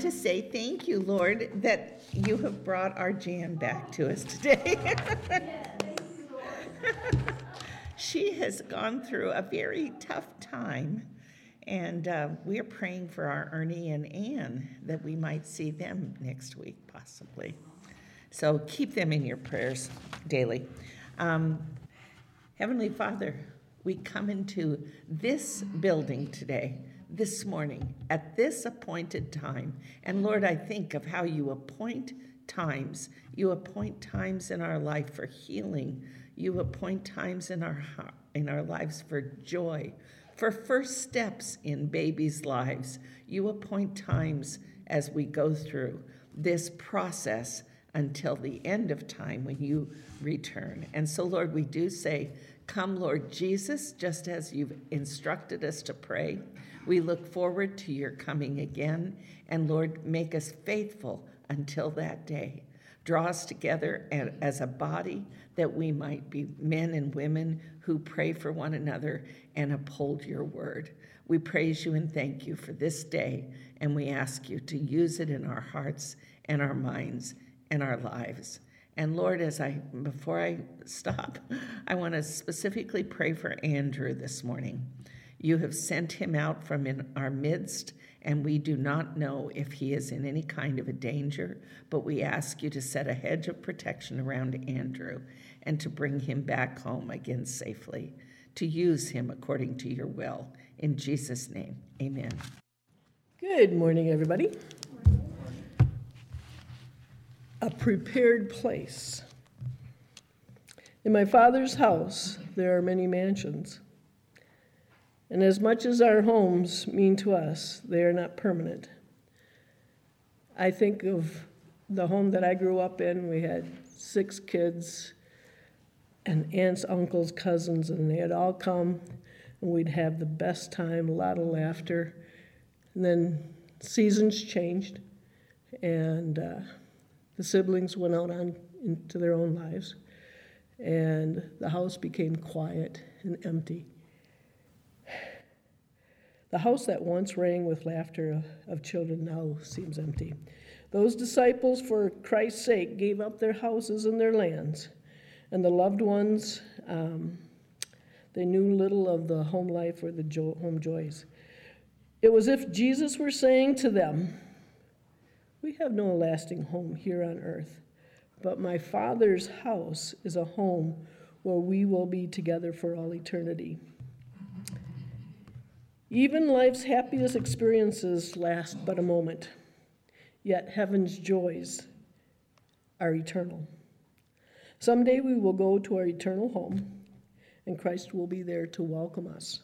morning. I want to say thank you, Lord, that you have brought our Jan back to us today. she has gone through a very tough time, and uh, we're praying for our Ernie and Ann that we might see them next week, possibly. So keep them in your prayers daily. Um, Heavenly Father, we come into this building today this morning at this appointed time. And Lord, I think of how you appoint times. You appoint times in our life for healing. You appoint times in our in our lives for joy, for first steps in babies' lives. You appoint times as we go through this process until the end of time when you return. And so, Lord, we do say, Come, Lord Jesus, just as you've instructed us to pray. We look forward to your coming again. And Lord, make us faithful until that day. Draw us together as a body that we might be men and women who pray for one another and uphold your word. We praise you and thank you for this day, and we ask you to use it in our hearts and our minds and our lives. And Lord, as I before I stop, I want to specifically pray for Andrew this morning. You have sent him out from in our midst, and we do not know if he is in any kind of a danger, but we ask you to set a hedge of protection around Andrew and to bring him back home again safely, to use him according to your will. In Jesus' name, amen. Good morning, everybody. A prepared place. In my father's house, there are many mansions. And as much as our homes mean to us, they are not permanent. I think of the home that I grew up in. We had six kids and aunts, uncles, cousins, and they had all come, and we'd have the best time, a lot of laughter. And then seasons changed, and uh, the siblings went out on into their own lives, and the house became quiet and empty. The house that once rang with laughter of children now seems empty. Those disciples, for Christ's sake, gave up their houses and their lands, and the loved ones, um, they knew little of the home life or the jo- home joys. It was if Jesus were saying to them, We have no lasting home here on earth, but my Father's house is a home where we will be together for all eternity. Even life's happiest experiences last but a moment, yet heaven's joys are eternal. Someday we will go to our eternal home, and Christ will be there to welcome us.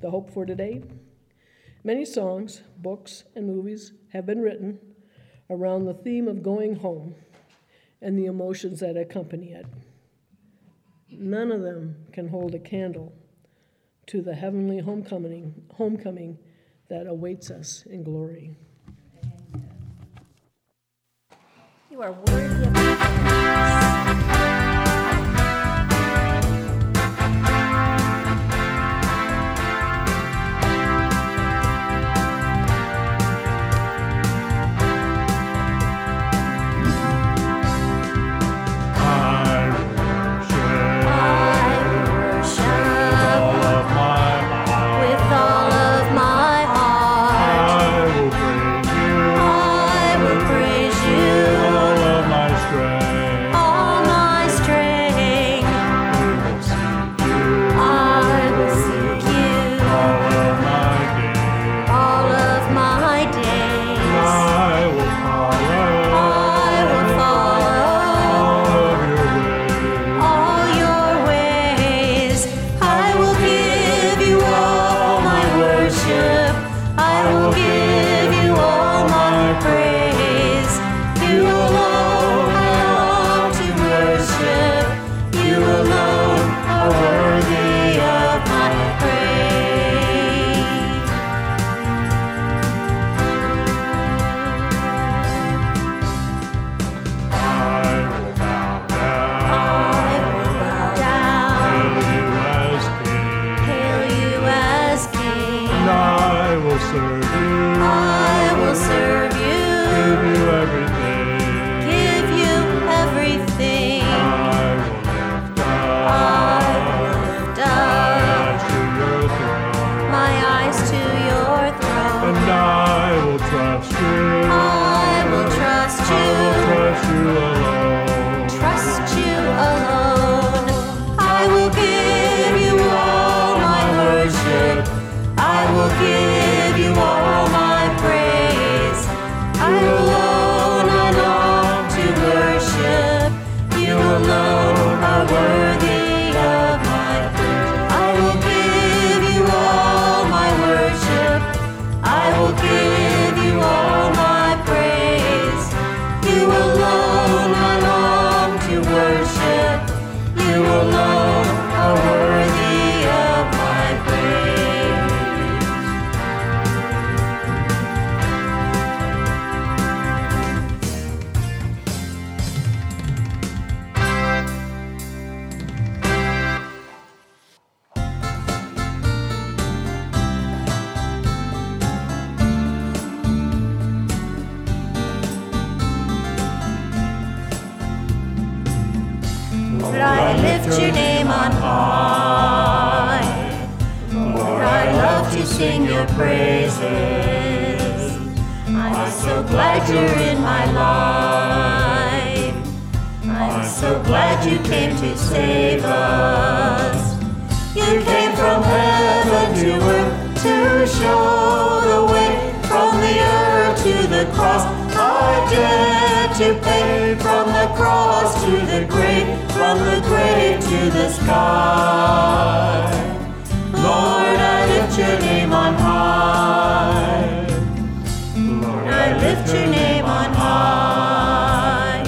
The hope for today many songs, books, and movies have been written around the theme of going home and the emotions that accompany it. None of them can hold a candle to the heavenly homecoming, homecoming that awaits us in glory. You are worthy of I forgive. Lift your name on high. Lord, I love to sing your praises. I'm so glad you're in my life. I'm so glad you came to save us. You came from heaven to earth to show the way from the earth to the cross. Dare to pay from the cross to the grave, from the grave to the sky. Lord, I lift your name on high. Lord, I lift your name on high.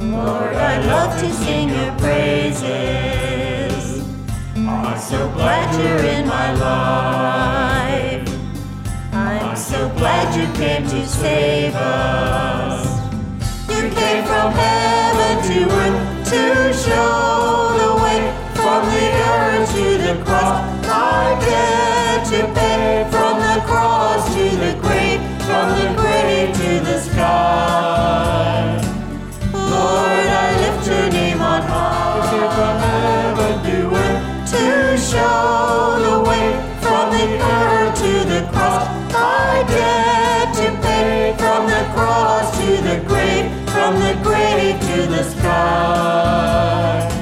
Lord, I love to sing your praises. I'm so glad you're in my life. Glad you came to save us. You came from heaven to earth to show the way from the earth to the cross. I dare to pay from the cross to the grave, from the grave to the sky. Lord, I lift your name on high. You came from heaven to earth to show the way from the earth to the cross. I from the cross to the grave, from the grave to the sky.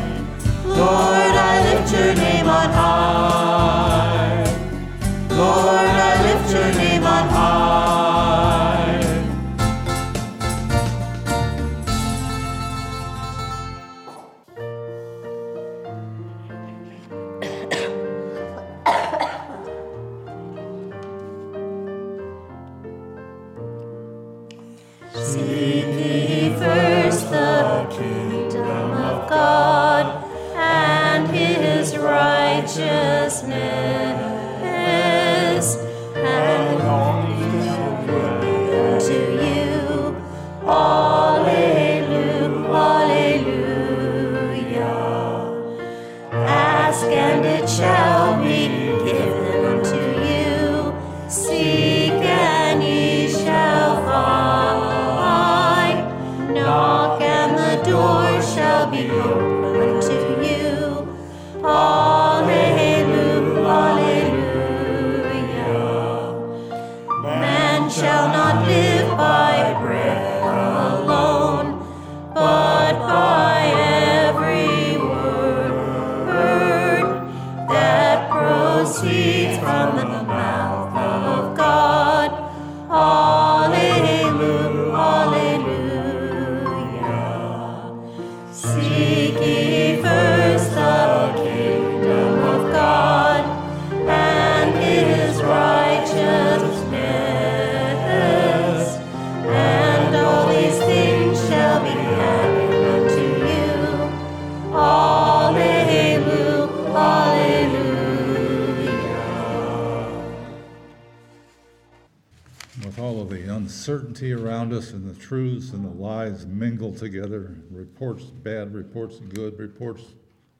Reports good, reports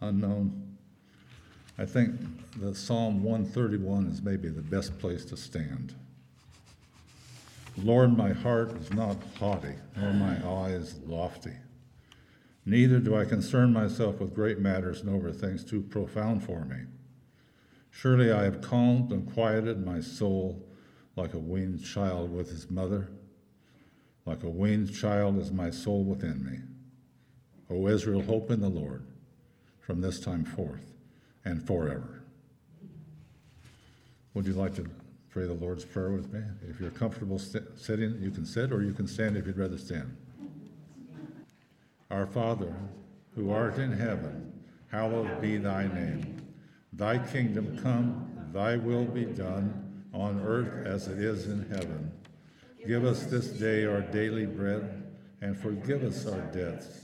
unknown, I think that Psalm 131 is maybe the best place to stand. Lord, my heart is not haughty, nor my eyes lofty. Neither do I concern myself with great matters, nor with things too profound for me. Surely I have calmed and quieted my soul like a weaned child with his mother. Like a weaned child is my soul within me. O Israel, hope in the Lord from this time forth and forever. Would you like to pray the Lord's Prayer with me? If you're comfortable st- sitting, you can sit, or you can stand if you'd rather stand. Our Father, who art in heaven, hallowed be thy name. Thy kingdom come, thy will be done, on earth as it is in heaven. Give us this day our daily bread, and forgive us our debts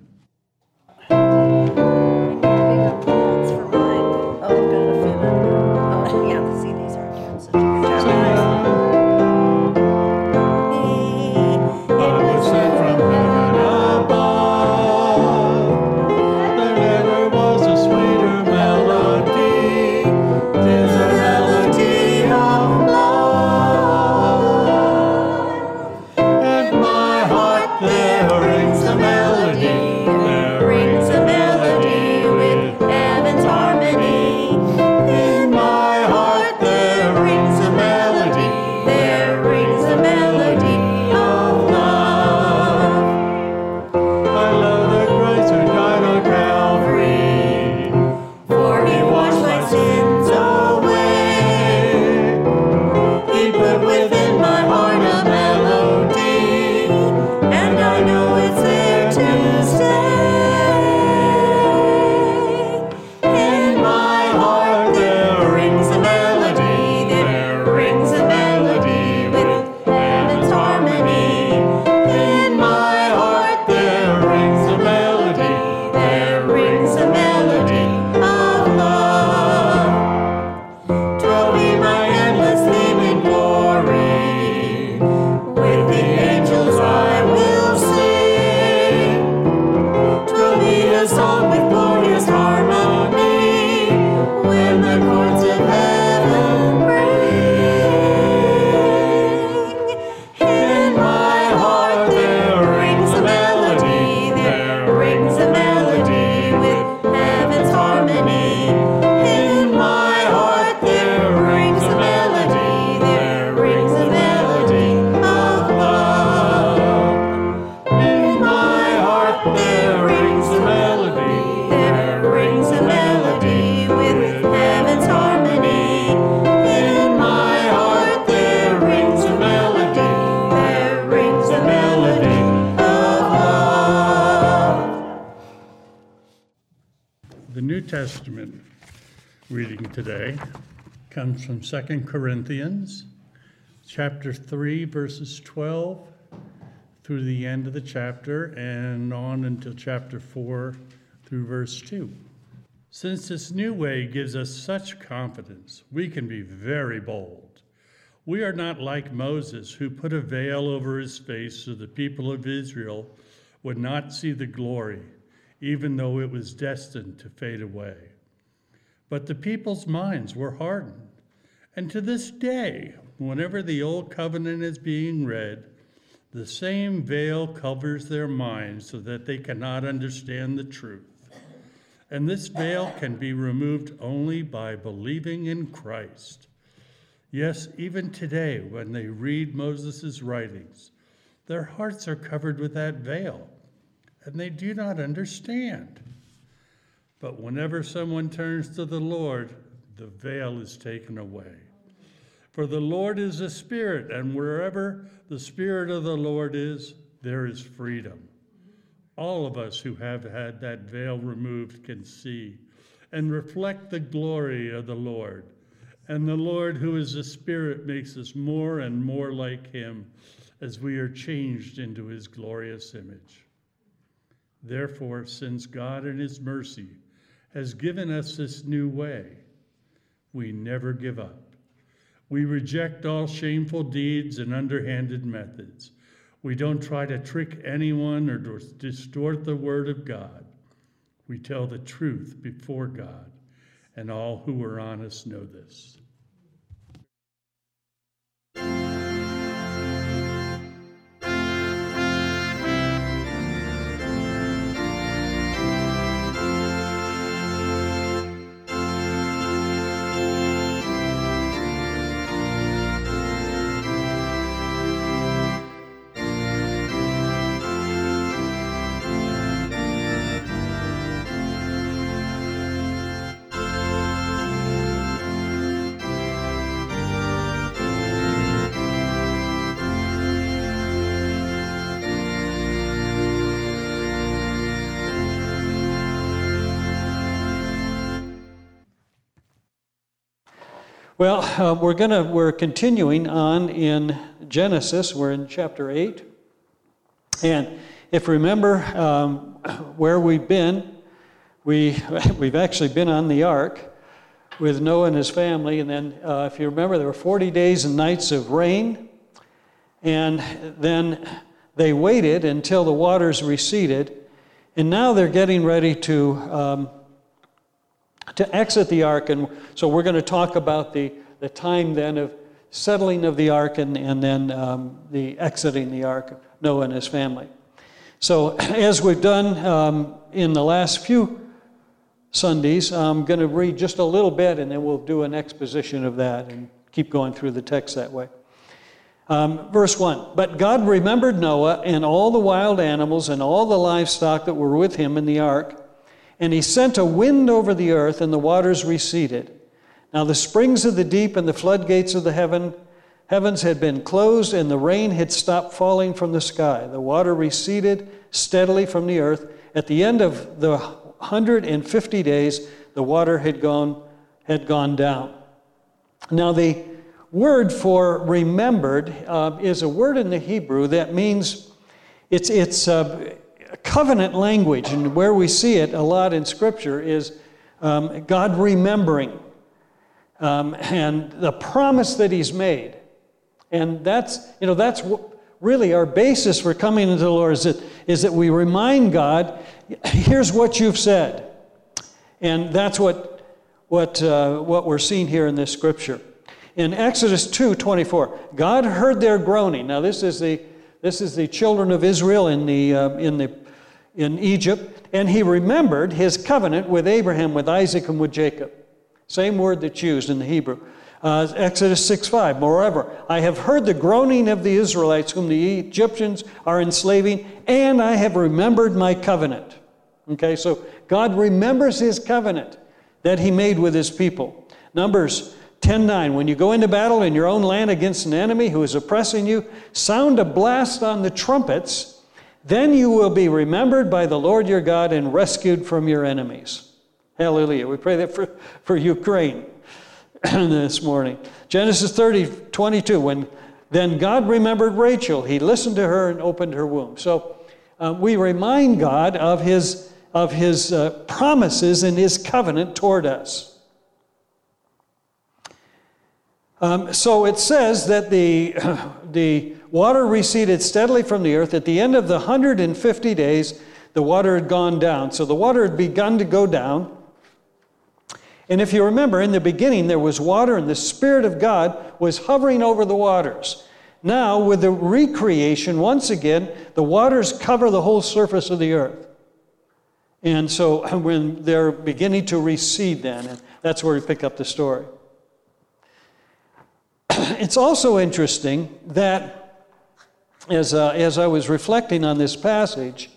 Comes 2 Corinthians chapter 3 verses 12 through the end of the chapter and on until chapter 4 through verse 2. Since this new way gives us such confidence, we can be very bold. We are not like Moses, who put a veil over his face so the people of Israel would not see the glory, even though it was destined to fade away. But the people's minds were hardened. And to this day, whenever the Old Covenant is being read, the same veil covers their minds so that they cannot understand the truth. And this veil can be removed only by believing in Christ. Yes, even today, when they read Moses' writings, their hearts are covered with that veil, and they do not understand. But whenever someone turns to the Lord, the veil is taken away. For the Lord is a spirit, and wherever the spirit of the Lord is, there is freedom. All of us who have had that veil removed can see and reflect the glory of the Lord. And the Lord, who is the Spirit, makes us more and more like Him as we are changed into His glorious image. Therefore, since God in His mercy has given us this new way, we never give up. We reject all shameful deeds and underhanded methods. We don't try to trick anyone or distort the Word of God. We tell the truth before God, and all who are honest know this. Well, uh, we're gonna we're continuing on in Genesis. We're in chapter eight, and if you remember um, where we've been, we we've actually been on the ark with Noah and his family, and then uh, if you remember, there were forty days and nights of rain, and then they waited until the waters receded, and now they're getting ready to. Um, to exit the ark. And so we're going to talk about the, the time then of settling of the ark and, and then um, the exiting the ark, Noah and his family. So, as we've done um, in the last few Sundays, I'm going to read just a little bit and then we'll do an exposition of that and keep going through the text that way. Um, verse 1 But God remembered Noah and all the wild animals and all the livestock that were with him in the ark and he sent a wind over the earth, and the waters receded. Now the springs of the deep and the floodgates of the heaven, heavens had been closed, and the rain had stopped falling from the sky. The water receded steadily from the earth. At the end of the 150 days, the water had gone, had gone down. Now, the word for remembered uh, is a word in the Hebrew that means it's, it's, uh, covenant language, and where we see it a lot in Scripture, is um, God remembering um, and the promise that He's made. And that's, you know, that's really our basis for coming into the Lord is that, is that we remind God, here's what you've said. And that's what, what, uh, what we're seeing here in this Scripture. In Exodus 2 24, God heard their groaning. Now, this is the this is the children of Israel in the, uh, in the in Egypt, and he remembered his covenant with Abraham, with Isaac, and with Jacob. Same word that's used in the Hebrew. Uh, Exodus 6 5. Moreover, I have heard the groaning of the Israelites, whom the Egyptians are enslaving, and I have remembered my covenant. Okay, so God remembers his covenant that he made with his people. Numbers 10 9. When you go into battle in your own land against an enemy who is oppressing you, sound a blast on the trumpets then you will be remembered by the Lord your God and rescued from your enemies. Hallelujah. We pray that for, for Ukraine this morning. Genesis 30, 22. When then God remembered Rachel, he listened to her and opened her womb. So uh, we remind God of his, of his uh, promises and his covenant toward us. Um, so it says that the, the water receded steadily from the earth. At the end of the 150 days, the water had gone down. So the water had begun to go down. And if you remember, in the beginning, there was water, and the Spirit of God was hovering over the waters. Now, with the recreation, once again, the waters cover the whole surface of the earth. And so when they're beginning to recede, then, and that's where we pick up the story. It's also interesting that, as, uh, as I was reflecting on this passage,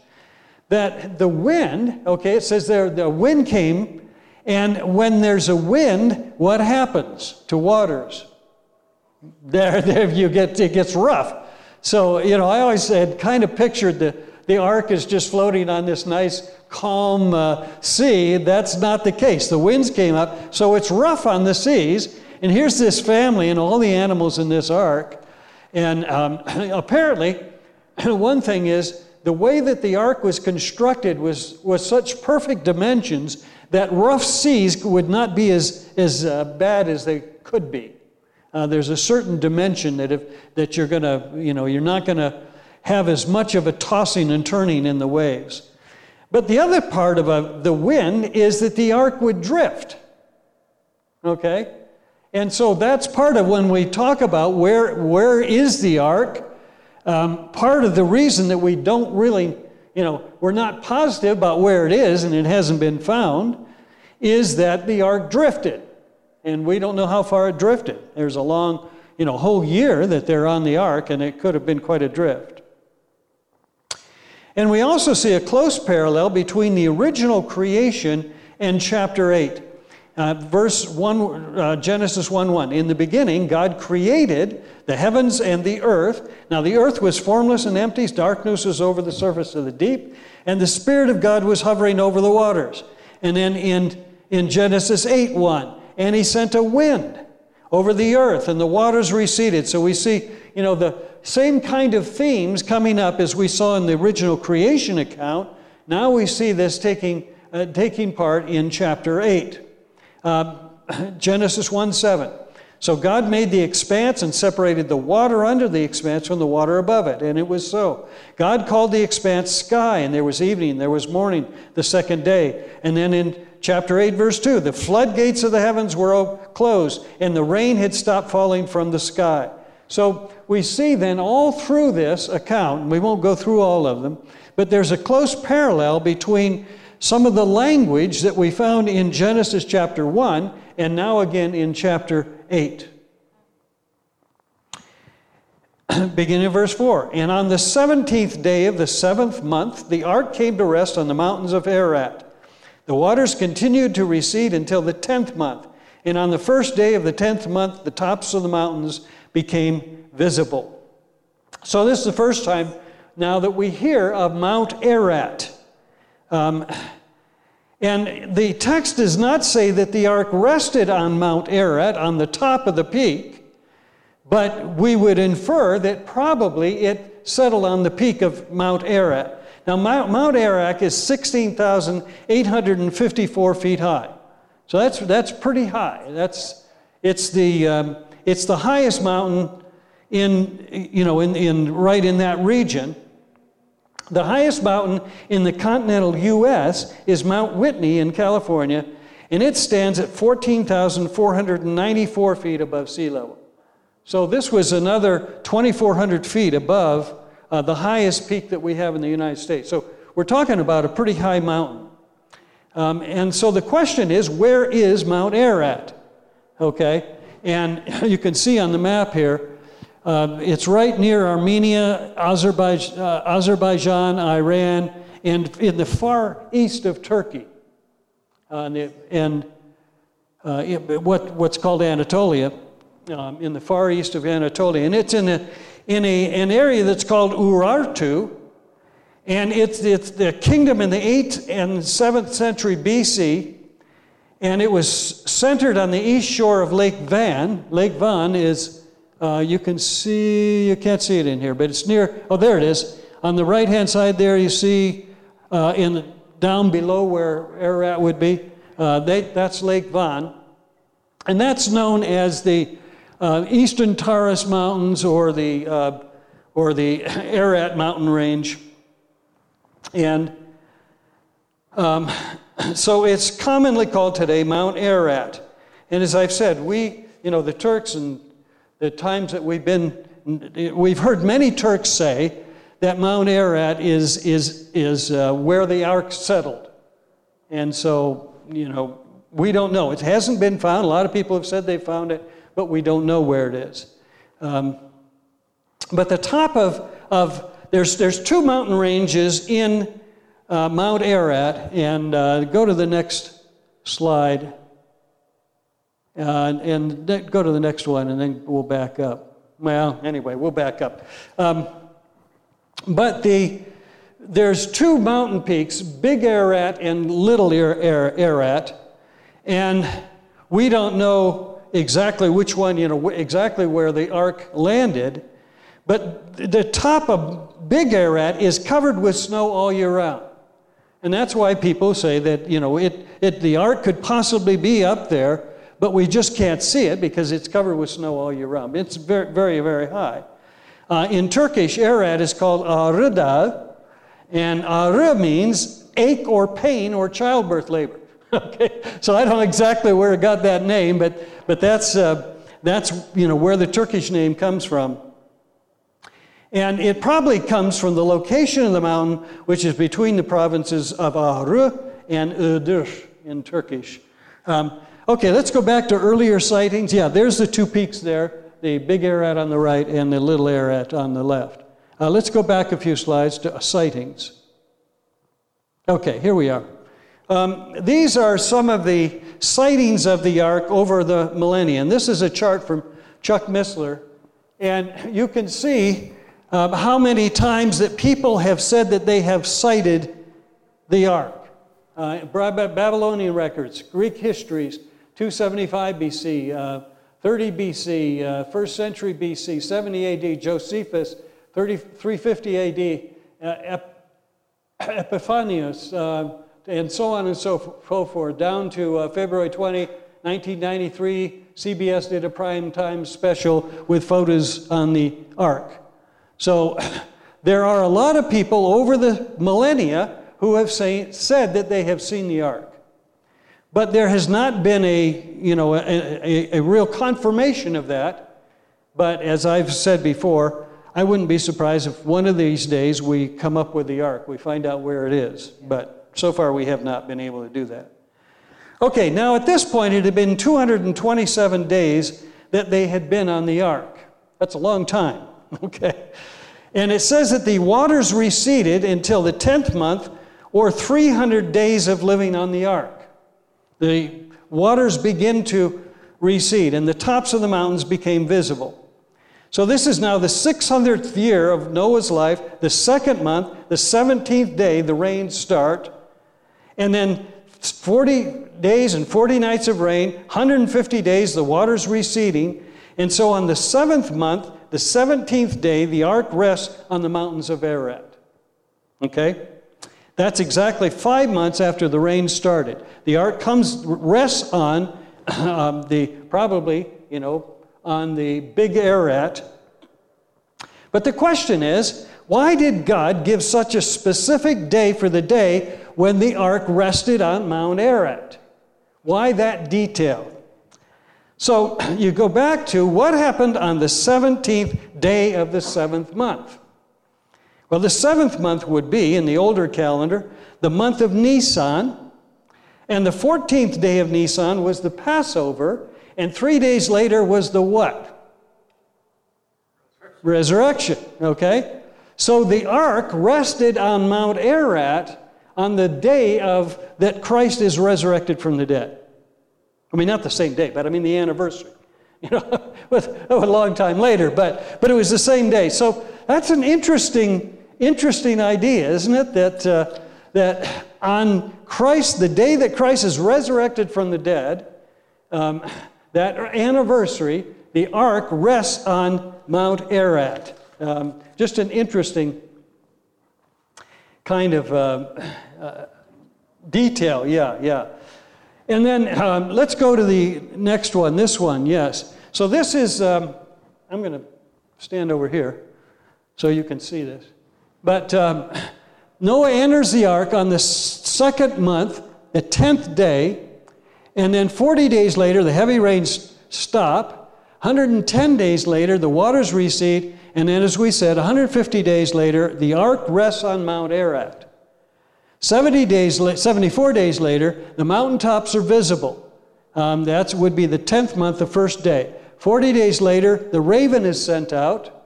that the wind, okay, it says there, the wind came, and when there's a wind, what happens to waters? There, there you get, it gets rough. So, you know, I always had kind of pictured the, the ark is just floating on this nice, calm uh, sea. That's not the case. The winds came up, so it's rough on the seas. And here's this family and all the animals in this ark. And um, apparently, one thing is the way that the ark was constructed was, was such perfect dimensions that rough seas would not be as, as uh, bad as they could be. Uh, there's a certain dimension that, if, that you're to, you know, you're not going to have as much of a tossing and turning in the waves. But the other part of a, the wind is that the ark would drift. Okay? And so that's part of when we talk about where, where is the ark. Um, part of the reason that we don't really, you know, we're not positive about where it is and it hasn't been found is that the ark drifted. And we don't know how far it drifted. There's a long, you know, whole year that they're on the ark and it could have been quite a drift. And we also see a close parallel between the original creation and chapter 8. Uh, verse 1, uh, Genesis 1 1. In the beginning, God created the heavens and the earth. Now, the earth was formless and empty, darkness was over the surface of the deep, and the Spirit of God was hovering over the waters. And then in, in Genesis 8 1, and He sent a wind over the earth, and the waters receded. So we see, you know, the same kind of themes coming up as we saw in the original creation account. Now we see this taking, uh, taking part in chapter 8. Uh, Genesis 1 7. So God made the expanse and separated the water under the expanse from the water above it, and it was so. God called the expanse sky, and there was evening, there was morning the second day. And then in chapter 8, verse 2, the floodgates of the heavens were closed, and the rain had stopped falling from the sky. So we see then all through this account, and we won't go through all of them, but there's a close parallel between some of the language that we found in Genesis chapter 1 and now again in chapter 8. Beginning of verse 4 And on the 17th day of the seventh month, the ark came to rest on the mountains of Ararat. The waters continued to recede until the 10th month. And on the first day of the 10th month, the tops of the mountains became visible. So, this is the first time now that we hear of Mount Ararat. Um, and the text does not say that the ark rested on Mount Ararat, on the top of the peak, but we would infer that probably it settled on the peak of Mount Ararat. Now, Mount Ararat is 16,854 feet high. So that's, that's pretty high. That's, it's, the, um, it's the highest mountain in, you know, in, in, right in that region. The highest mountain in the continental U.S. is Mount Whitney in California, and it stands at 14,494 feet above sea level. So this was another 2,400 feet above uh, the highest peak that we have in the United States. So we're talking about a pretty high mountain. Um, and so the question is, where is Mount Ararat? Okay, and you can see on the map here, uh, it's right near Armenia, Azerbaijan, uh, Azerbaijan, Iran, and in the far east of Turkey. Uh, and, and uh, what, what's called Anatolia, um, in the far east of Anatolia. And it's in, a, in a, an area that's called Urartu. And it's, it's the kingdom in the 8th and 7th century BC. And it was centered on the east shore of Lake Van. Lake Van is, uh, you can see, you can't see it in here, but it's near, oh, there it is. On the right hand side there, you see uh, in down below where Ararat would be, uh, they, that's Lake Van. And that's known as the uh, Eastern Taurus Mountains or the, uh, or the Ararat mountain range. And um, so it's commonly called today Mount Ararat. And as I've said, we, you know, the Turks and the times that we've been, we've heard many Turks say that Mount Ararat is, is, is uh, where the ark settled. And so, you know, we don't know. It hasn't been found. A lot of people have said they found it, but we don't know where it is. Um, but the top of, of there's, there's two mountain ranges in uh, Mount Ararat, and uh, go to the next slide. Uh, and go to the next one, and then we'll back up. Well, anyway, we'll back up. Um, but the, there's two mountain peaks, Big Ararat and Little Ararat, and we don't know exactly which one, you know, exactly where the ark landed, but the top of Big Ararat is covered with snow all year round. And that's why people say that, you know, it, it, the ark could possibly be up there, but we just can't see it because it's covered with snow all year round. It's very, very, very high. Uh, in Turkish, Ararat is called Arida, and Ağrı means ache or pain or childbirth labor. okay, so I don't know exactly where it got that name, but, but that's, uh, that's you know, where the Turkish name comes from. And it probably comes from the location of the mountain, which is between the provinces of Ağrı and Iğdır in Turkish. Um, okay, let's go back to earlier sightings. Yeah, there's the two peaks there the big Ararat on the right and the little Ararat on the left. Uh, let's go back a few slides to sightings. Okay, here we are. Um, these are some of the sightings of the ark over the millennia. And this is a chart from Chuck Missler. And you can see um, how many times that people have said that they have sighted the ark. Uh, Babylonian records, Greek histories, 275 BC, uh, 30 BC, uh, 1st century BC, 70 AD, Josephus, 30, 350 AD, uh, Epiphanius, uh, and so on and so forth, down to uh, February 20, 1993, CBS did a prime time special with photos on the ark. So there are a lot of people over the millennia who have say, said that they have seen the ark. But there has not been a, you know, a, a, a real confirmation of that. But as I've said before, I wouldn't be surprised if one of these days we come up with the ark, we find out where it is. But so far we have not been able to do that. Okay, now at this point it had been 227 days that they had been on the ark. That's a long time. Okay. And it says that the waters receded until the 10th month, or 300 days of living on the ark. The waters begin to recede, and the tops of the mountains became visible. So, this is now the 600th year of Noah's life, the second month, the 17th day, the rains start, and then 40 days and 40 nights of rain, 150 days, the waters receding. And so, on the seventh month, the 17th day, the ark rests on the mountains of Ararat. Okay? That's exactly five months after the rain started. The ark comes, rests on um, the, probably, you know, on the big Ararat. But the question is, why did God give such a specific day for the day when the ark rested on Mount Ararat? Why that detail? So you go back to what happened on the 17th day of the seventh month. Well, the seventh month would be, in the older calendar, the month of Nisan. And the 14th day of Nisan was the Passover. And three days later was the what? Resurrection. Okay? So the ark rested on Mount Ararat on the day of that Christ is resurrected from the dead. I mean, not the same day, but I mean the anniversary. You know, a long time later, but, but it was the same day. So that's an interesting, interesting idea, isn't it? That, uh, that on Christ, the day that Christ is resurrected from the dead, um, that anniversary, the ark rests on Mount Ararat. Um, just an interesting kind of uh, uh, detail, yeah, yeah. And then um, let's go to the next one, this one, yes. So this is, um, I'm going to stand over here so you can see this. But um, Noah enters the ark on the second month, the 10th day, and then 40 days later, the heavy rains stop. 110 days later, the waters recede, and then, as we said, 150 days later, the ark rests on Mount Ararat. 70 days, 74 days later, the mountaintops are visible. Um, that would be the 10th month, the first day. 40 days later, the raven is sent out,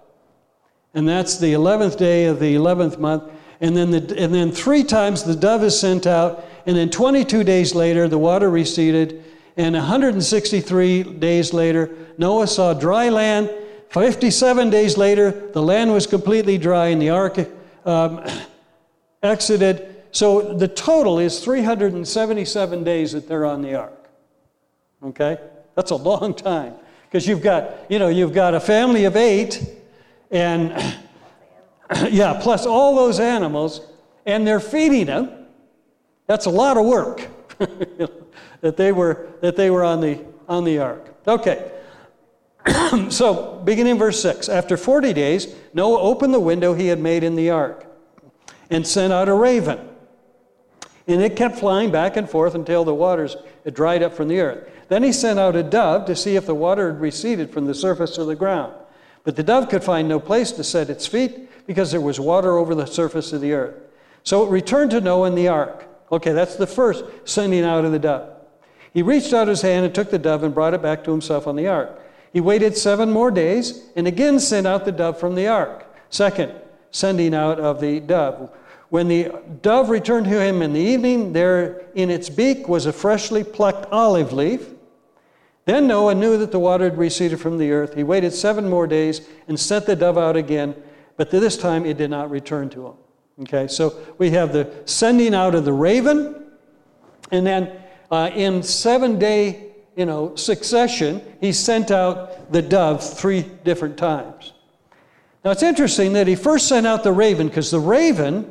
and that's the 11th day of the 11th month. And then, the, and then three times the dove is sent out, and then 22 days later, the water receded, and 163 days later, Noah saw dry land. 57 days later, the land was completely dry, and the ark um, exited. So the total is 377 days that they're on the ark. Okay? That's a long time. Because you've got, you know, you've got a family of eight, and yeah, plus all those animals, and they're feeding them. That's a lot of work that they were that they were on the on the ark. Okay. so beginning verse 6 after 40 days noah opened the window he had made in the ark and sent out a raven and it kept flying back and forth until the waters had dried up from the earth. Then he sent out a dove to see if the water had receded from the surface of the ground. But the dove could find no place to set its feet because there was water over the surface of the earth. So it returned to Noah in the ark. Okay, that's the first sending out of the dove. He reached out his hand and took the dove and brought it back to himself on the ark. He waited seven more days and again sent out the dove from the ark. Second, sending out of the dove. When the dove returned to him in the evening, there in its beak was a freshly plucked olive leaf. Then Noah knew that the water had receded from the earth. He waited seven more days and sent the dove out again, but this time it did not return to him. Okay, so we have the sending out of the raven, and then uh, in seven day you know, succession, he sent out the dove three different times. Now it's interesting that he first sent out the raven because the raven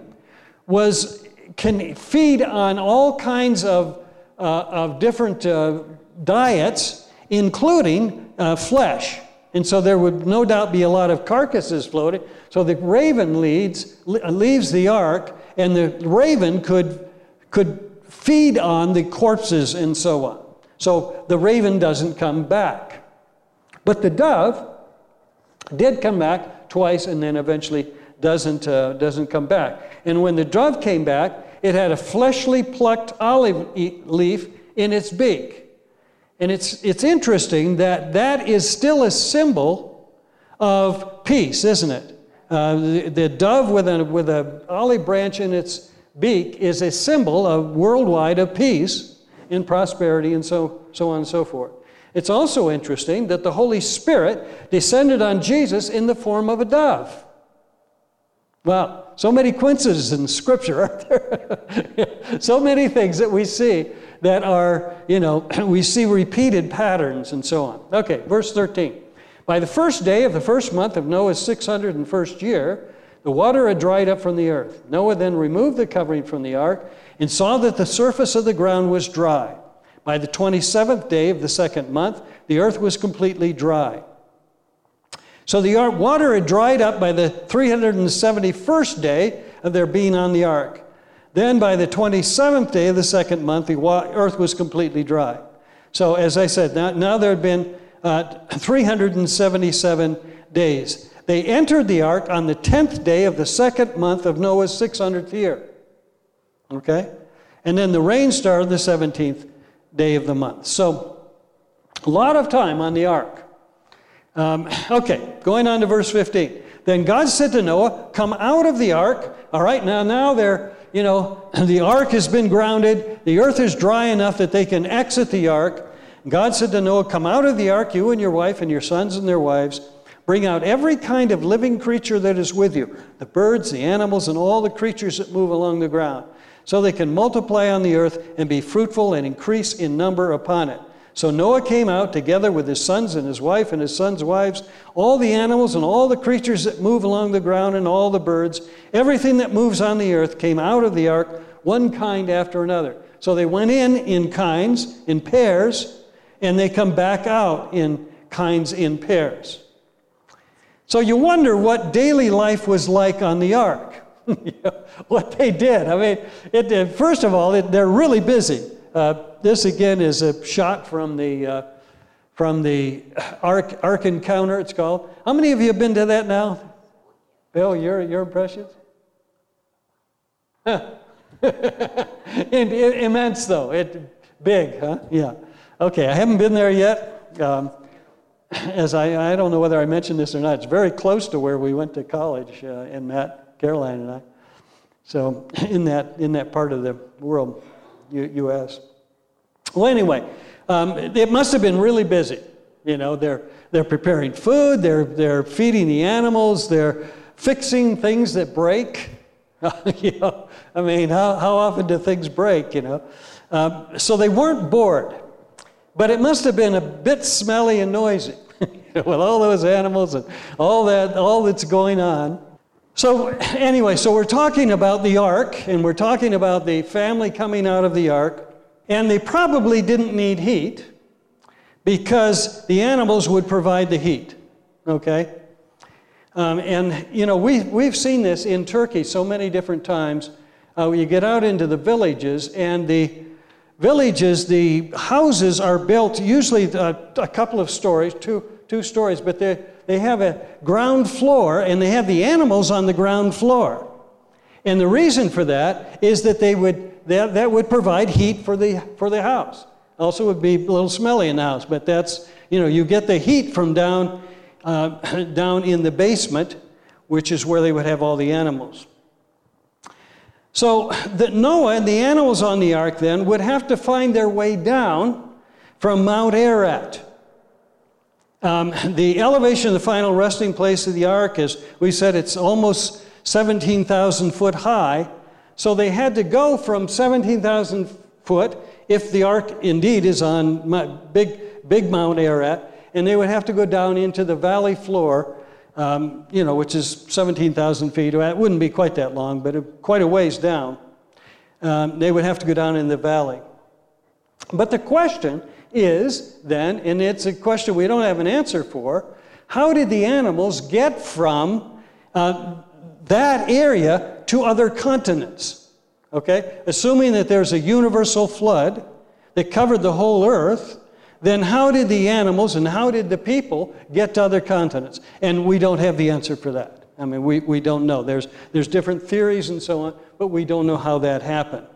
was can feed on all kinds of, uh, of different uh, diets, including uh, flesh. And so there would no doubt be a lot of carcasses floating. So the raven leads, leaves the ark, and the raven could, could feed on the corpses and so on. So the raven doesn't come back. But the dove did come back twice and then eventually doesn't, uh, doesn't come back. And when the dove came back, it had a fleshly plucked olive leaf in its beak. And it's, it's interesting that that is still a symbol of peace, isn't it? Uh, the, the, dove with an with a olive branch in its beak is a symbol of worldwide of peace and prosperity and so, so on and so forth. It's also interesting that the Holy Spirit descended on Jesus in the form of a dove. Wow, so many coincidences in Scripture, aren't there? so many things that we see that are, you know, we see repeated patterns and so on. Okay, verse 13. By the first day of the first month of Noah's 601st year, the water had dried up from the earth. Noah then removed the covering from the ark and saw that the surface of the ground was dry. By the 27th day of the second month, the earth was completely dry. So the water had dried up by the 371st day of their being on the ark. Then by the 27th day of the second month, the earth was completely dry. So, as I said, now, now there had been uh, 377 days. They entered the ark on the 10th day of the second month of Noah's 600th year. Okay? And then the rain started the 17th day of the month. So, a lot of time on the ark. Um, okay, going on to verse 15. Then God said to Noah, Come out of the ark. All right, now, now they're, you know, the ark has been grounded. The earth is dry enough that they can exit the ark. God said to Noah, Come out of the ark, you and your wife and your sons and their wives. Bring out every kind of living creature that is with you the birds, the animals, and all the creatures that move along the ground. so they can multiply on the earth and be fruitful and increase in number upon it. So Noah came out together with his sons and his wife and his sons' wives, all the animals and all the creatures that move along the ground and all the birds. Everything that moves on the earth came out of the ark, one kind after another. So they went in in kinds, in pairs, and they come back out in kinds in pairs. So you wonder what daily life was like on the ark. what they did. I mean, it, first of all, it, they're really busy. Uh, this again is a shot from the uh, from the Ark Ark Encounter. It's called. How many of you have been to that now? Bill, your your impressions? Immense though. It big, huh? Yeah. Okay, I haven't been there yet. Um, as I, I don't know whether I mentioned this or not, it's very close to where we went to college, uh, and Matt, Caroline, and I. So in that in that part of the world, U.S. Well, anyway, um, it must have been really busy. You know, they're they're preparing food, they're they're feeding the animals, they're fixing things that break. you know, I mean, how, how often do things break? You know, um, so they weren't bored. But it must have been a bit smelly and noisy with all those animals and all that, all that's going on. So, anyway, so we're talking about the ark, and we're talking about the family coming out of the ark, and they probably didn't need heat because the animals would provide the heat, okay? Um, and, you know, we, we've seen this in Turkey so many different times. Uh, you get out into the villages, and the villages, the houses are built usually a, uh, a couple of stories, two, two stories, but they, they have a ground floor and they have the animals on the ground floor. And the reason for that is that they would, that, that would provide heat for the, for the house. Also would be a little smelly in the house, but that's, you know, you get the heat from down, uh, down in the basement, which is where they would have all the animals. So that Noah and the animals on the ark then would have to find their way down from Mount Ararat. Um, the elevation of the final resting place of the ark is, we said it's almost 17,000 foot high. So they had to go from 17,000 foot, if the ark indeed is on big, big Mount Ararat, and they would have to go down into the valley floor um, you know, which is 17,000 feet. It wouldn't be quite that long, but quite a ways down. Um, they would have to go down in the valley. But the question is then, and it's a question we don't have an answer for, how did the animals get from uh, that area to other continents? Okay? Assuming that there's a universal flood that covered the whole earth, then how did the animals and how did the people get to other continents? And we don't have the answer for that. I mean, we, we don't know. There's, there's different theories and so on, but we don't know how that happened.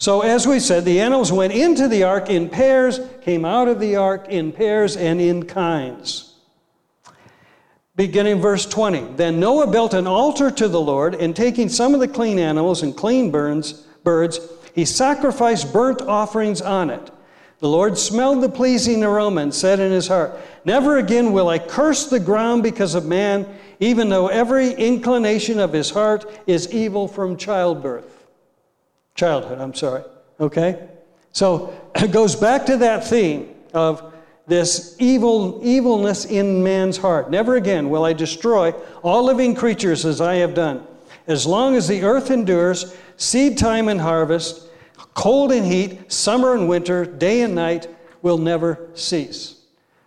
So, as we said, the animals went into the ark in pairs, came out of the ark in pairs and in kinds. Beginning verse 20. Then Noah built an altar to the Lord, and taking some of the clean animals and clean burns, birds, he sacrificed burnt offerings on it. The Lord smelled the pleasing aroma and said in his heart, Never again will I curse the ground because of man, even though every inclination of his heart is evil from childbirth. Childhood, I'm sorry. Okay? So it goes back to that theme of this evil evilness in man's heart. Never again will I destroy all living creatures as I have done. As long as the earth endures, seed time and harvest, Cold and heat, summer and winter, day and night will never cease.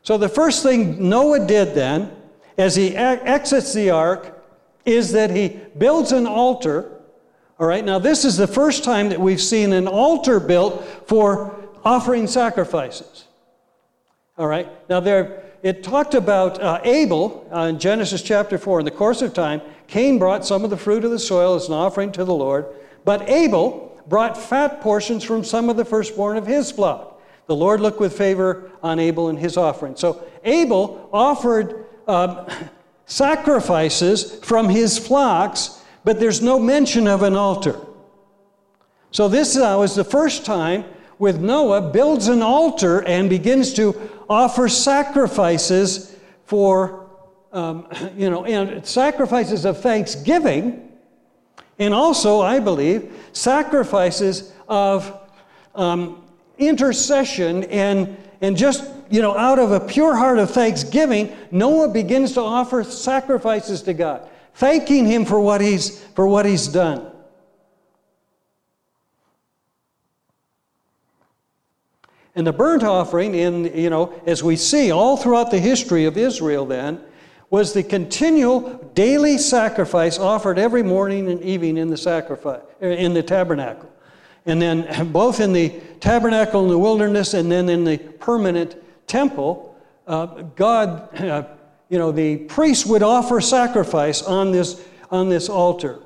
So, the first thing Noah did then, as he exits the ark, is that he builds an altar. All right, now this is the first time that we've seen an altar built for offering sacrifices. All right, now there, it talked about uh, Abel uh, in Genesis chapter 4. In the course of time, Cain brought some of the fruit of the soil as an offering to the Lord, but Abel, brought fat portions from some of the firstborn of his flock. The Lord looked with favor on Abel and his offering. So Abel offered um, sacrifices from his flocks, but there's no mention of an altar. So this now is the first time with Noah builds an altar and begins to offer sacrifices for, um, you know, and sacrifices of thanksgiving And also, I believe, sacrifices of um, intercession and, and just, you know, out of a pure heart of thanksgiving, Noah begins to offer sacrifices to God, thanking him for what he's, for what he's done. And the burnt offering, in, you know, as we see all throughout the history of Israel then, was the continual daily sacrifice offered every morning and evening in the sacrifice in the tabernacle. And then both in the tabernacle in the wilderness and then in the permanent temple, uh, God, uh, you know, the priest would offer sacrifice on this, on this altar.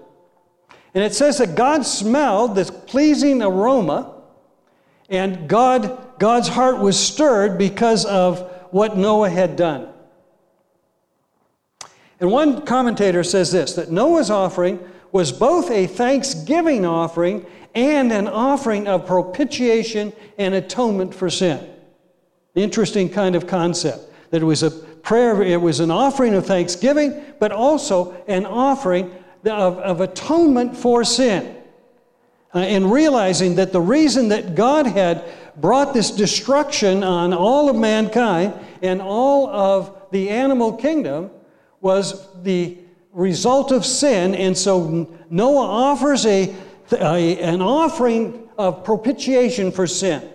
And it says that God smelled this pleasing aroma, and God God's heart was stirred because of what Noah had done. And one commentator says this that Noah's offering was both a thanksgiving offering and an offering of propitiation and atonement for sin. Interesting kind of concept that it was a prayer, it was an offering of thanksgiving, but also an offering of, of atonement for sin. Uh, and realizing that the reason that God had brought this destruction on all of mankind and all of the animal kingdom was the result of sin. And so Noah offers a, a, an offering of propitiation for sin.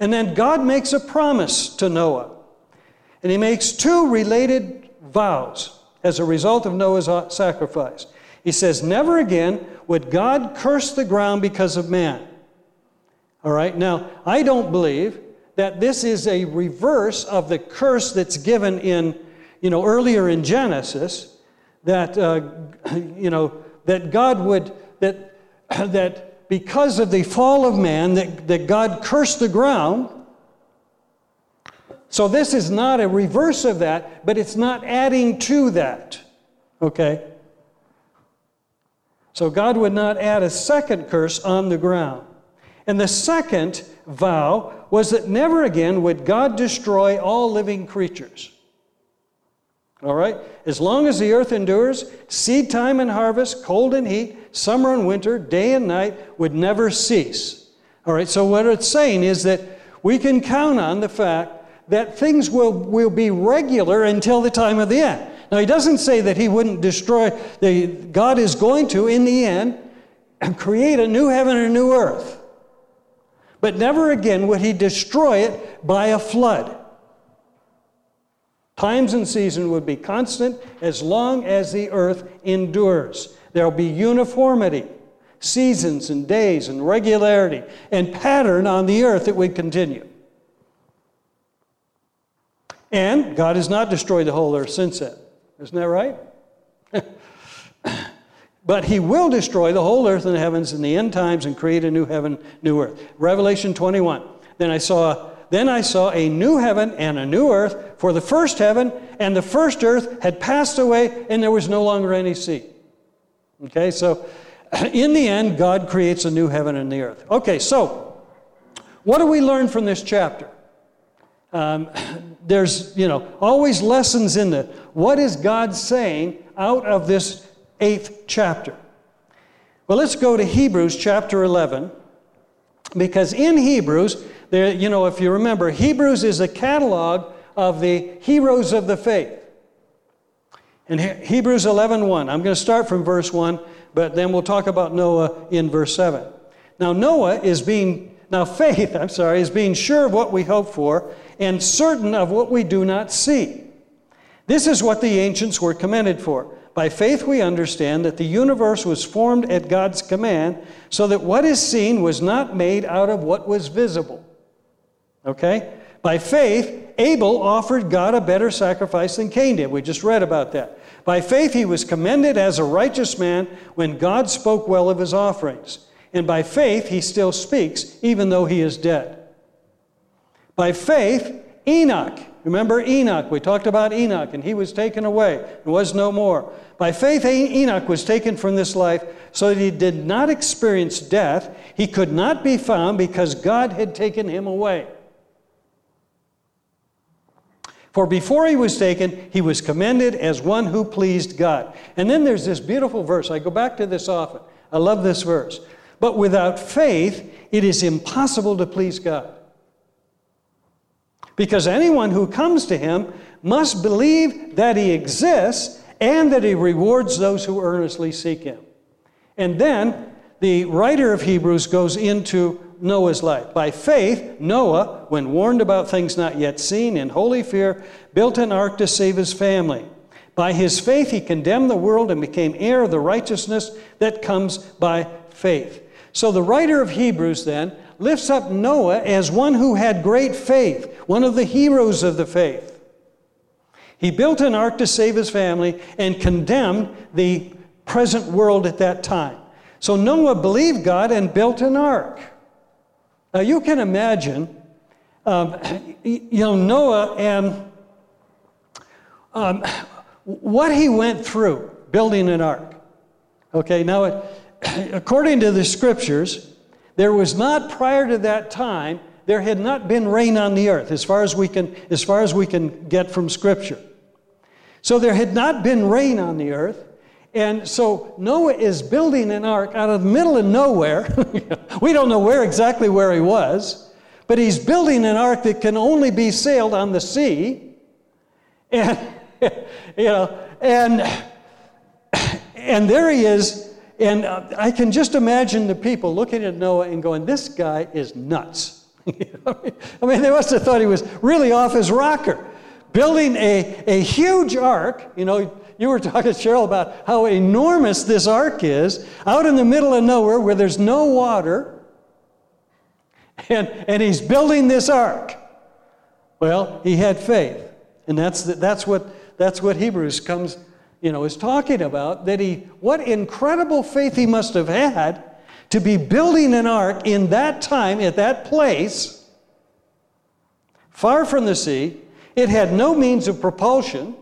And then God makes a promise to Noah. And he makes two related vows as a result of Noah's sacrifice. He says, Never again would God curse the ground because of man. All right, now, I don't believe that this is a reverse of the curse that's given in, you know, earlier in Genesis, that, uh, you know, that God would, that, that because of the fall of man, that, that God cursed the ground. So this is not a reverse of that, but it's not adding to that. Okay? So God would not add a second curse on the ground. And the second vow was that never again would God destroy all living creatures. All right? As long as the earth endures, seed time and harvest, cold and heat, summer and winter, day and night would never cease. All right, so what it's saying is that we can count on the fact that things will, will be regular until the time of the end. Now, he doesn't say that he wouldn't destroy, the, God is going to, in the end, create a new heaven and a new earth. But never again would he destroy it by a flood. Times and seasons would be constant as long as the earth endures. There'll be uniformity, seasons and days and regularity and pattern on the earth that would continue. And God has not destroyed the whole earth since then. Isn't that right? But he will destroy the whole earth and the heavens in the end times and create a new heaven, new earth. Revelation 21. Then I saw then I saw a new heaven and a new earth, for the first heaven and the first earth had passed away, and there was no longer any sea. Okay, so in the end, God creates a new heaven and the earth. Okay, so what do we learn from this chapter? Um, there's, you know, always lessons in it. What is God saying out of this eighth chapter. Well, let's go to Hebrews chapter 11, because in Hebrews, there, you know, if you remember, Hebrews is a catalog of the heroes of the faith. In Hebrews 11:1, I'm going to start from verse 1, but then we'll talk about Noah in verse 7. Now Noah is being now faith, I'm sorry, is being sure of what we hope for and certain of what we do not see. This is what the ancients were commended for. By faith, we understand that the universe was formed at God's command, so that what is seen was not made out of what was visible. Okay? By faith, Abel offered God a better sacrifice than Cain did. We just read about that. By faith, he was commended as a righteous man when God spoke well of his offerings. And by faith, he still speaks, even though he is dead. By faith, Enoch, remember Enoch, we talked about Enoch, and he was taken away and was no more. By faith, Enoch was taken from this life so that he did not experience death. He could not be found because God had taken him away. For before he was taken, he was commended as one who pleased God. And then there's this beautiful verse. I go back to this often. I love this verse. But without faith, it is impossible to please God. Because anyone who comes to him must believe that he exists and that he rewards those who earnestly seek him. And then the writer of Hebrews goes into Noah's life. By faith, Noah, when warned about things not yet seen, in holy fear, built an ark to save his family. By his faith, he condemned the world and became heir of the righteousness that comes by faith. So the writer of Hebrews then lifts up Noah as one who had great faith, one of the heroes of the faith. He built an ark to save his family and condemned the present world at that time. So Noah believed God and built an ark. Now you can imagine, um, you know, Noah and um, what he went through building an ark. Okay, now, according to the scriptures, there was not prior to that time, there had not been rain on the earth, as far as we can, as far as we can get from scripture. So there had not been rain on the earth. And so Noah is building an ark out of the middle of nowhere. we don't know where exactly where he was, but he's building an ark that can only be sailed on the sea. And you know, and and there he is, and uh, I can just imagine the people looking at Noah and going, "This guy is nuts." I mean, they must have thought he was really off his rocker, building a, a huge ark. You know, you were talking to Cheryl about how enormous this ark is, out in the middle of nowhere where there's no water, and, and he's building this ark. Well, he had faith. And that's, the, that's, what, that's what Hebrews comes, you know, is talking about. That he, what incredible faith he must have had to be building an ark in that time, at that place, far from the sea. It had no means of propulsion.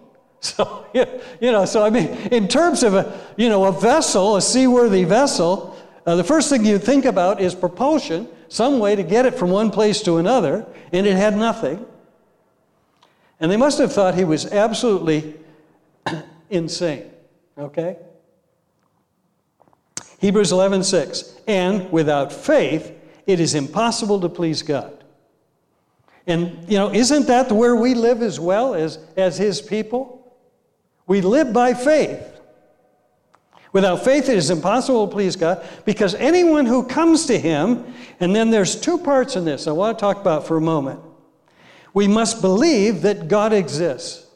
So, you know, so I mean, in terms of a, you know, a vessel, a seaworthy vessel, uh, the first thing you think about is propulsion, some way to get it from one place to another, and it had nothing. And they must have thought he was absolutely insane. Okay? Hebrews 11:6. And without faith, it is impossible to please God. And you know, isn't that where we live as well as, as his people? We live by faith. Without faith, it is impossible to please God because anyone who comes to him, and then there's two parts in this I want to talk about for a moment we must believe that God exists.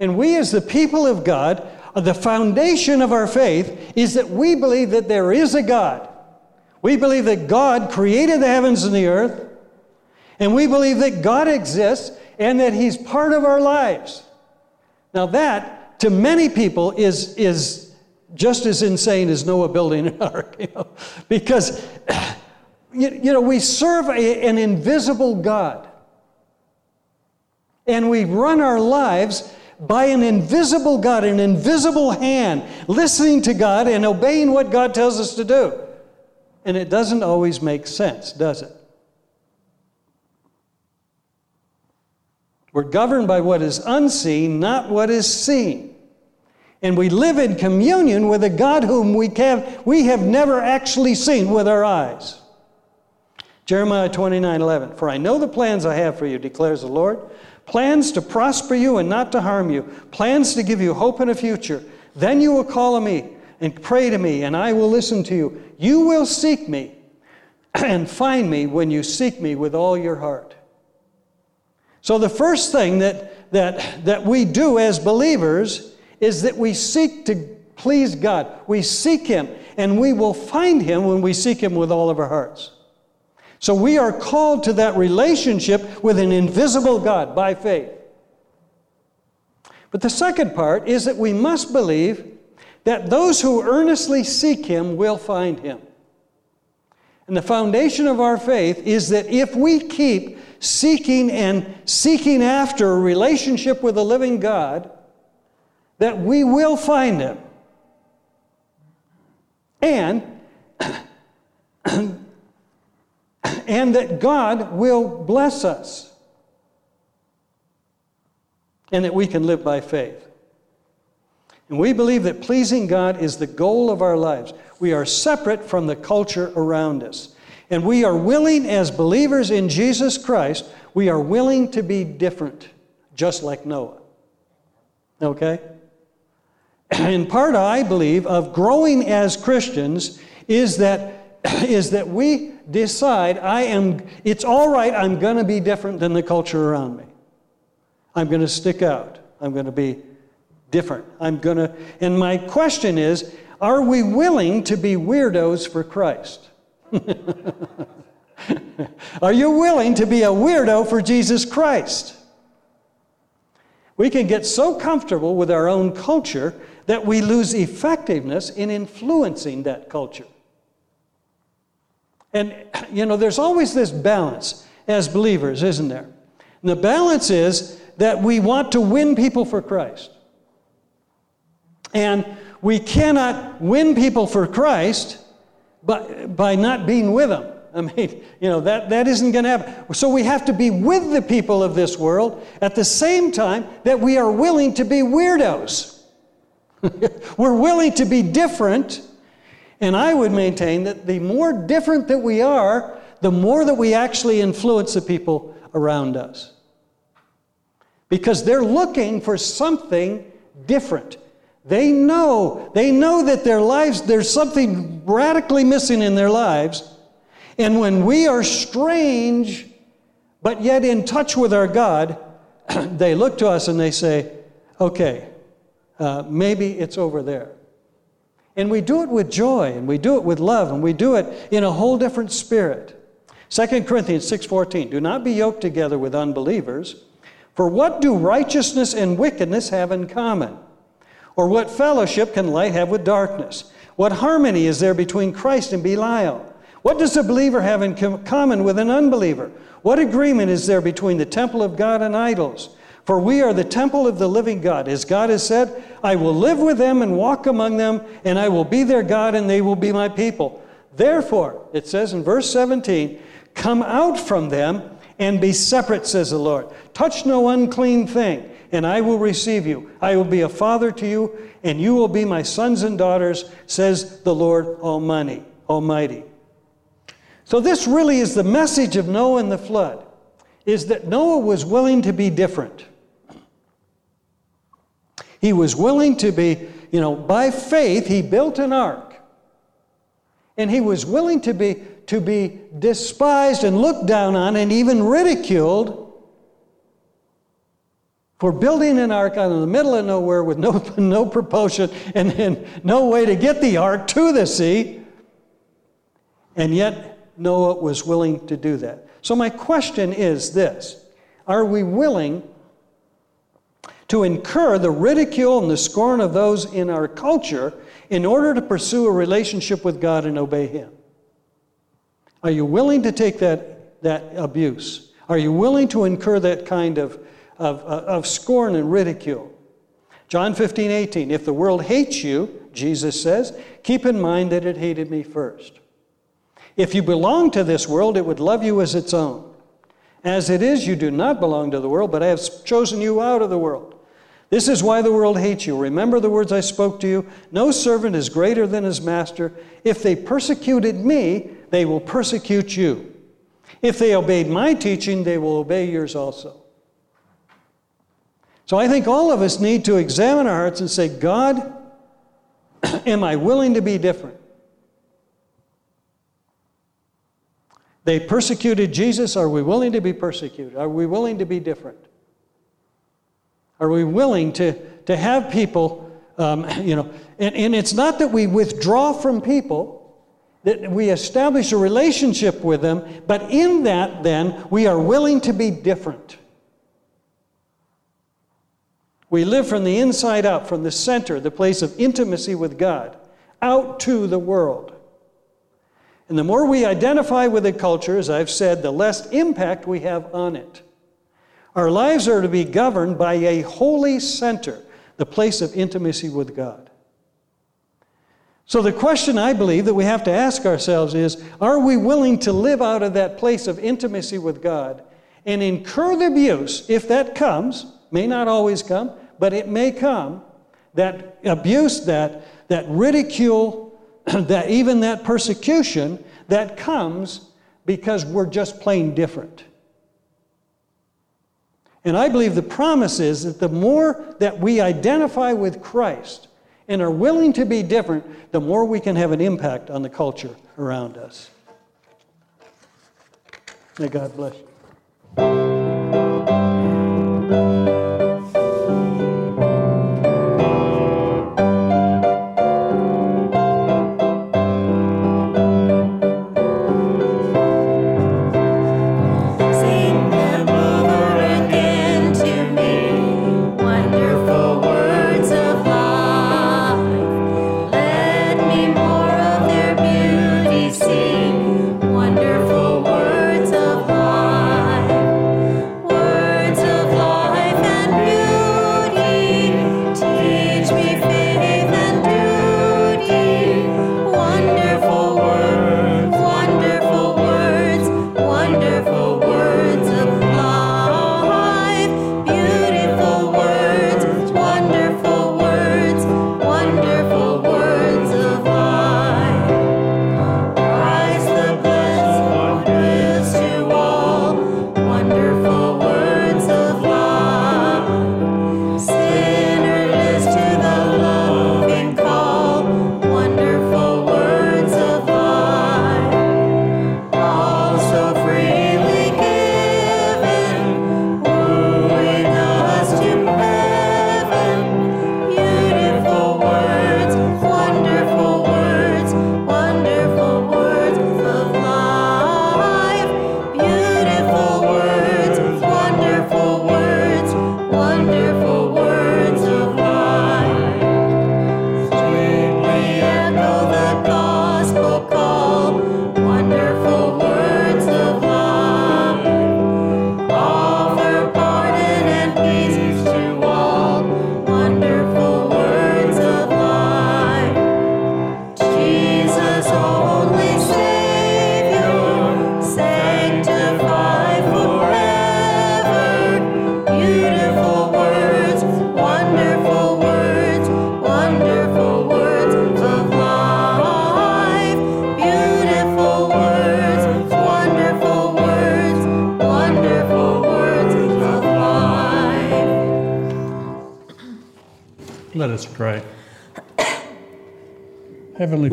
And we, as the people of God, the foundation of our faith is that we believe that there is a God. We believe that God created the heavens and the earth, and we believe that God exists and that He's part of our lives. Now, that to many people is, is just as insane as Noah building an ark, you know, because you, you know, we serve a, an invisible God. And we run our lives by an invisible God, an invisible hand, listening to God and obeying what God tells us to do. And it doesn't always make sense, does it? We're governed by what is unseen, not what is seen. And we live in communion with a God whom we, can, we have never actually seen with our eyes. Jeremiah 29 11. For I know the plans I have for you, declares the Lord plans to prosper you and not to harm you, plans to give you hope and a future. Then you will call on me and pray to me, and I will listen to you. You will seek me and find me when you seek me with all your heart. So, the first thing that, that, that we do as believers is that we seek to please God. We seek Him, and we will find Him when we seek Him with all of our hearts. So we are called to that relationship with an invisible God by faith. But the second part is that we must believe that those who earnestly seek Him will find Him. And the foundation of our faith is that if we keep seeking and seeking after a relationship with the living God, that we will find Him. And and that God will bless us. and that we can live by faith. And we believe that pleasing God is the goal of our lives. We are separate from the culture around us. And we are willing, as believers in Jesus Christ, we are willing to be different, just like Noah. Okay? In part, I believe, of growing as Christians is that, is that we decide I am, it's all right, I'm going to be different than the culture around me. I'm going to stick out. I'm going to be different. I'm going to, and my question is are we willing to be weirdos for Christ? are you willing to be a weirdo for Jesus Christ? We can get so comfortable with our own culture that we lose effectiveness in influencing that culture. And, you know, there's always this balance as believers, isn't there? And the balance is that we want to win people for Christ. And we cannot win people for Christ by, by not being with them. I mean, you know, that, that isn't going to happen. So we have to be with the people of this world at the same time that we are willing to be weirdos. We're willing to be different. And I would maintain that the more different that we are, the more that we actually influence the people around us. Because they're looking for something different. They know, they know that their lives, there's something radically missing in their lives and when we are strange, but yet in touch with our God, they look to us and they say, okay, uh, maybe it's over there. And we do it with joy, and we do it with love, and we do it in a whole different spirit. 2 Corinthians 6:14 Do not be yoked together with unbelievers, for what do righteousness and wickedness have in common? Or what fellowship can light have with darkness? What harmony is there between Christ and Belial? What does a believer have in common with an unbeliever? What agreement is there between the temple of God and idols? For we are the temple of the living God. As God has said, I will live with them and walk among them, and I will be their God, and they will be my people. Therefore, it says in verse 17, come out from them and be separate, says the Lord. Touch no unclean thing, and I will receive you. I will be a father to you, and you will be my sons and daughters, says the Lord Almighty. Almighty. So this really is the message of Noah and the flood is that Noah was willing to be different. He was willing to be, you know, by faith he built an ark. And he was willing to be to be despised and looked down on and even ridiculed for building an ark out in the middle of nowhere with no, no propulsion and, and no way to get the ark to the sea. And yet Noah was willing to do that. So, my question is this Are we willing to incur the ridicule and the scorn of those in our culture in order to pursue a relationship with God and obey Him? Are you willing to take that, that abuse? Are you willing to incur that kind of, of, uh, of scorn and ridicule? John 15, 18. If the world hates you, Jesus says, keep in mind that it hated me first. If you belong to this world, it would love you as its own. As it is, you do not belong to the world, but I have chosen you out of the world. This is why the world hates you. Remember the words I spoke to you. No servant is greater than his master. If they persecuted me, they will persecute you. If they obeyed my teaching, they will obey yours also. So I think all of us need to examine our hearts and say, God, am I willing to be different? They persecuted Jesus. Are we willing to be persecuted? Are we willing to be different? Are we willing to, to have people, um, you know, and, and it's not that we withdraw from people, that we establish a relationship with them, but in that, then, we are willing to be different. We live from the inside out, from the center, the place of intimacy with God, out to the world. And the more we identify with a culture, as I've said, the less impact we have on it. Our lives are to be governed by a holy center, the place of intimacy with God. So, the question I believe that we have to ask ourselves is are we willing to live out of that place of intimacy with God and incur the abuse, if that comes? May not always come, but it may come. That abuse, that, that ridicule, that even that persecution that comes because we're just plain different. And I believe the promise is that the more that we identify with Christ and are willing to be different, the more we can have an impact on the culture around us. May God bless you.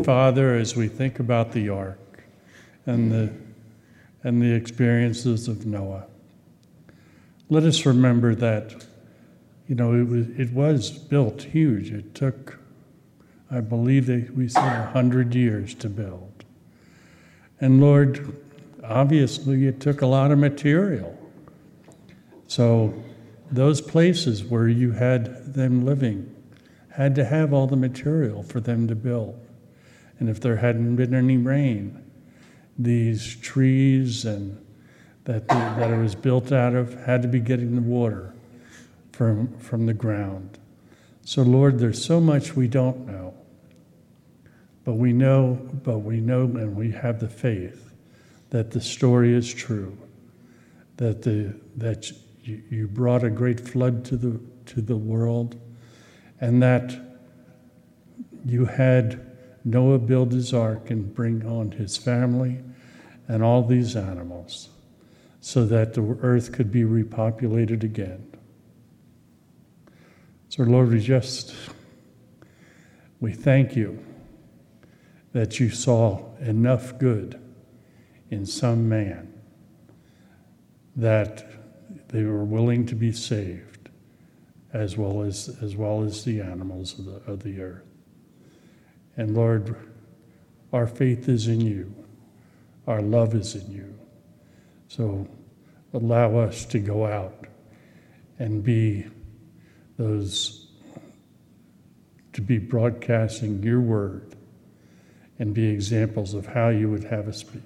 Father, as we think about the ark and the, and the experiences of Noah, let us remember that, you know, it was, it was built huge. It took, I believe that we said, 100 years to build. And Lord, obviously it took a lot of material. So those places where you had them living had to have all the material for them to build. And if there hadn't been any rain, these trees and that, that it was built out of had to be getting the water from, from the ground. So, Lord, there's so much we don't know. But we know, but we know and we have the faith that the story is true, that, the, that you, you brought a great flood to the, to the world, and that you had Noah build his ark and bring on his family and all these animals so that the earth could be repopulated again. So, Lord, we just, we thank you that you saw enough good in some man that they were willing to be saved as well as, as well as the animals of the, of the earth. And Lord, our faith is in you, our love is in you. So allow us to go out and be those, to be broadcasting your word and be examples of how you would have us be,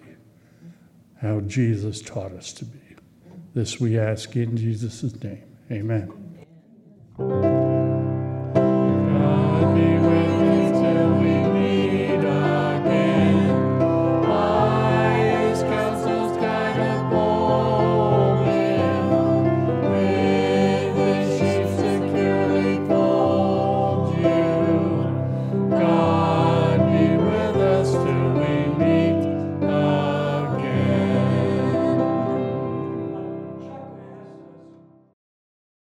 how Jesus taught us to be. This we ask in Jesus' name. Amen.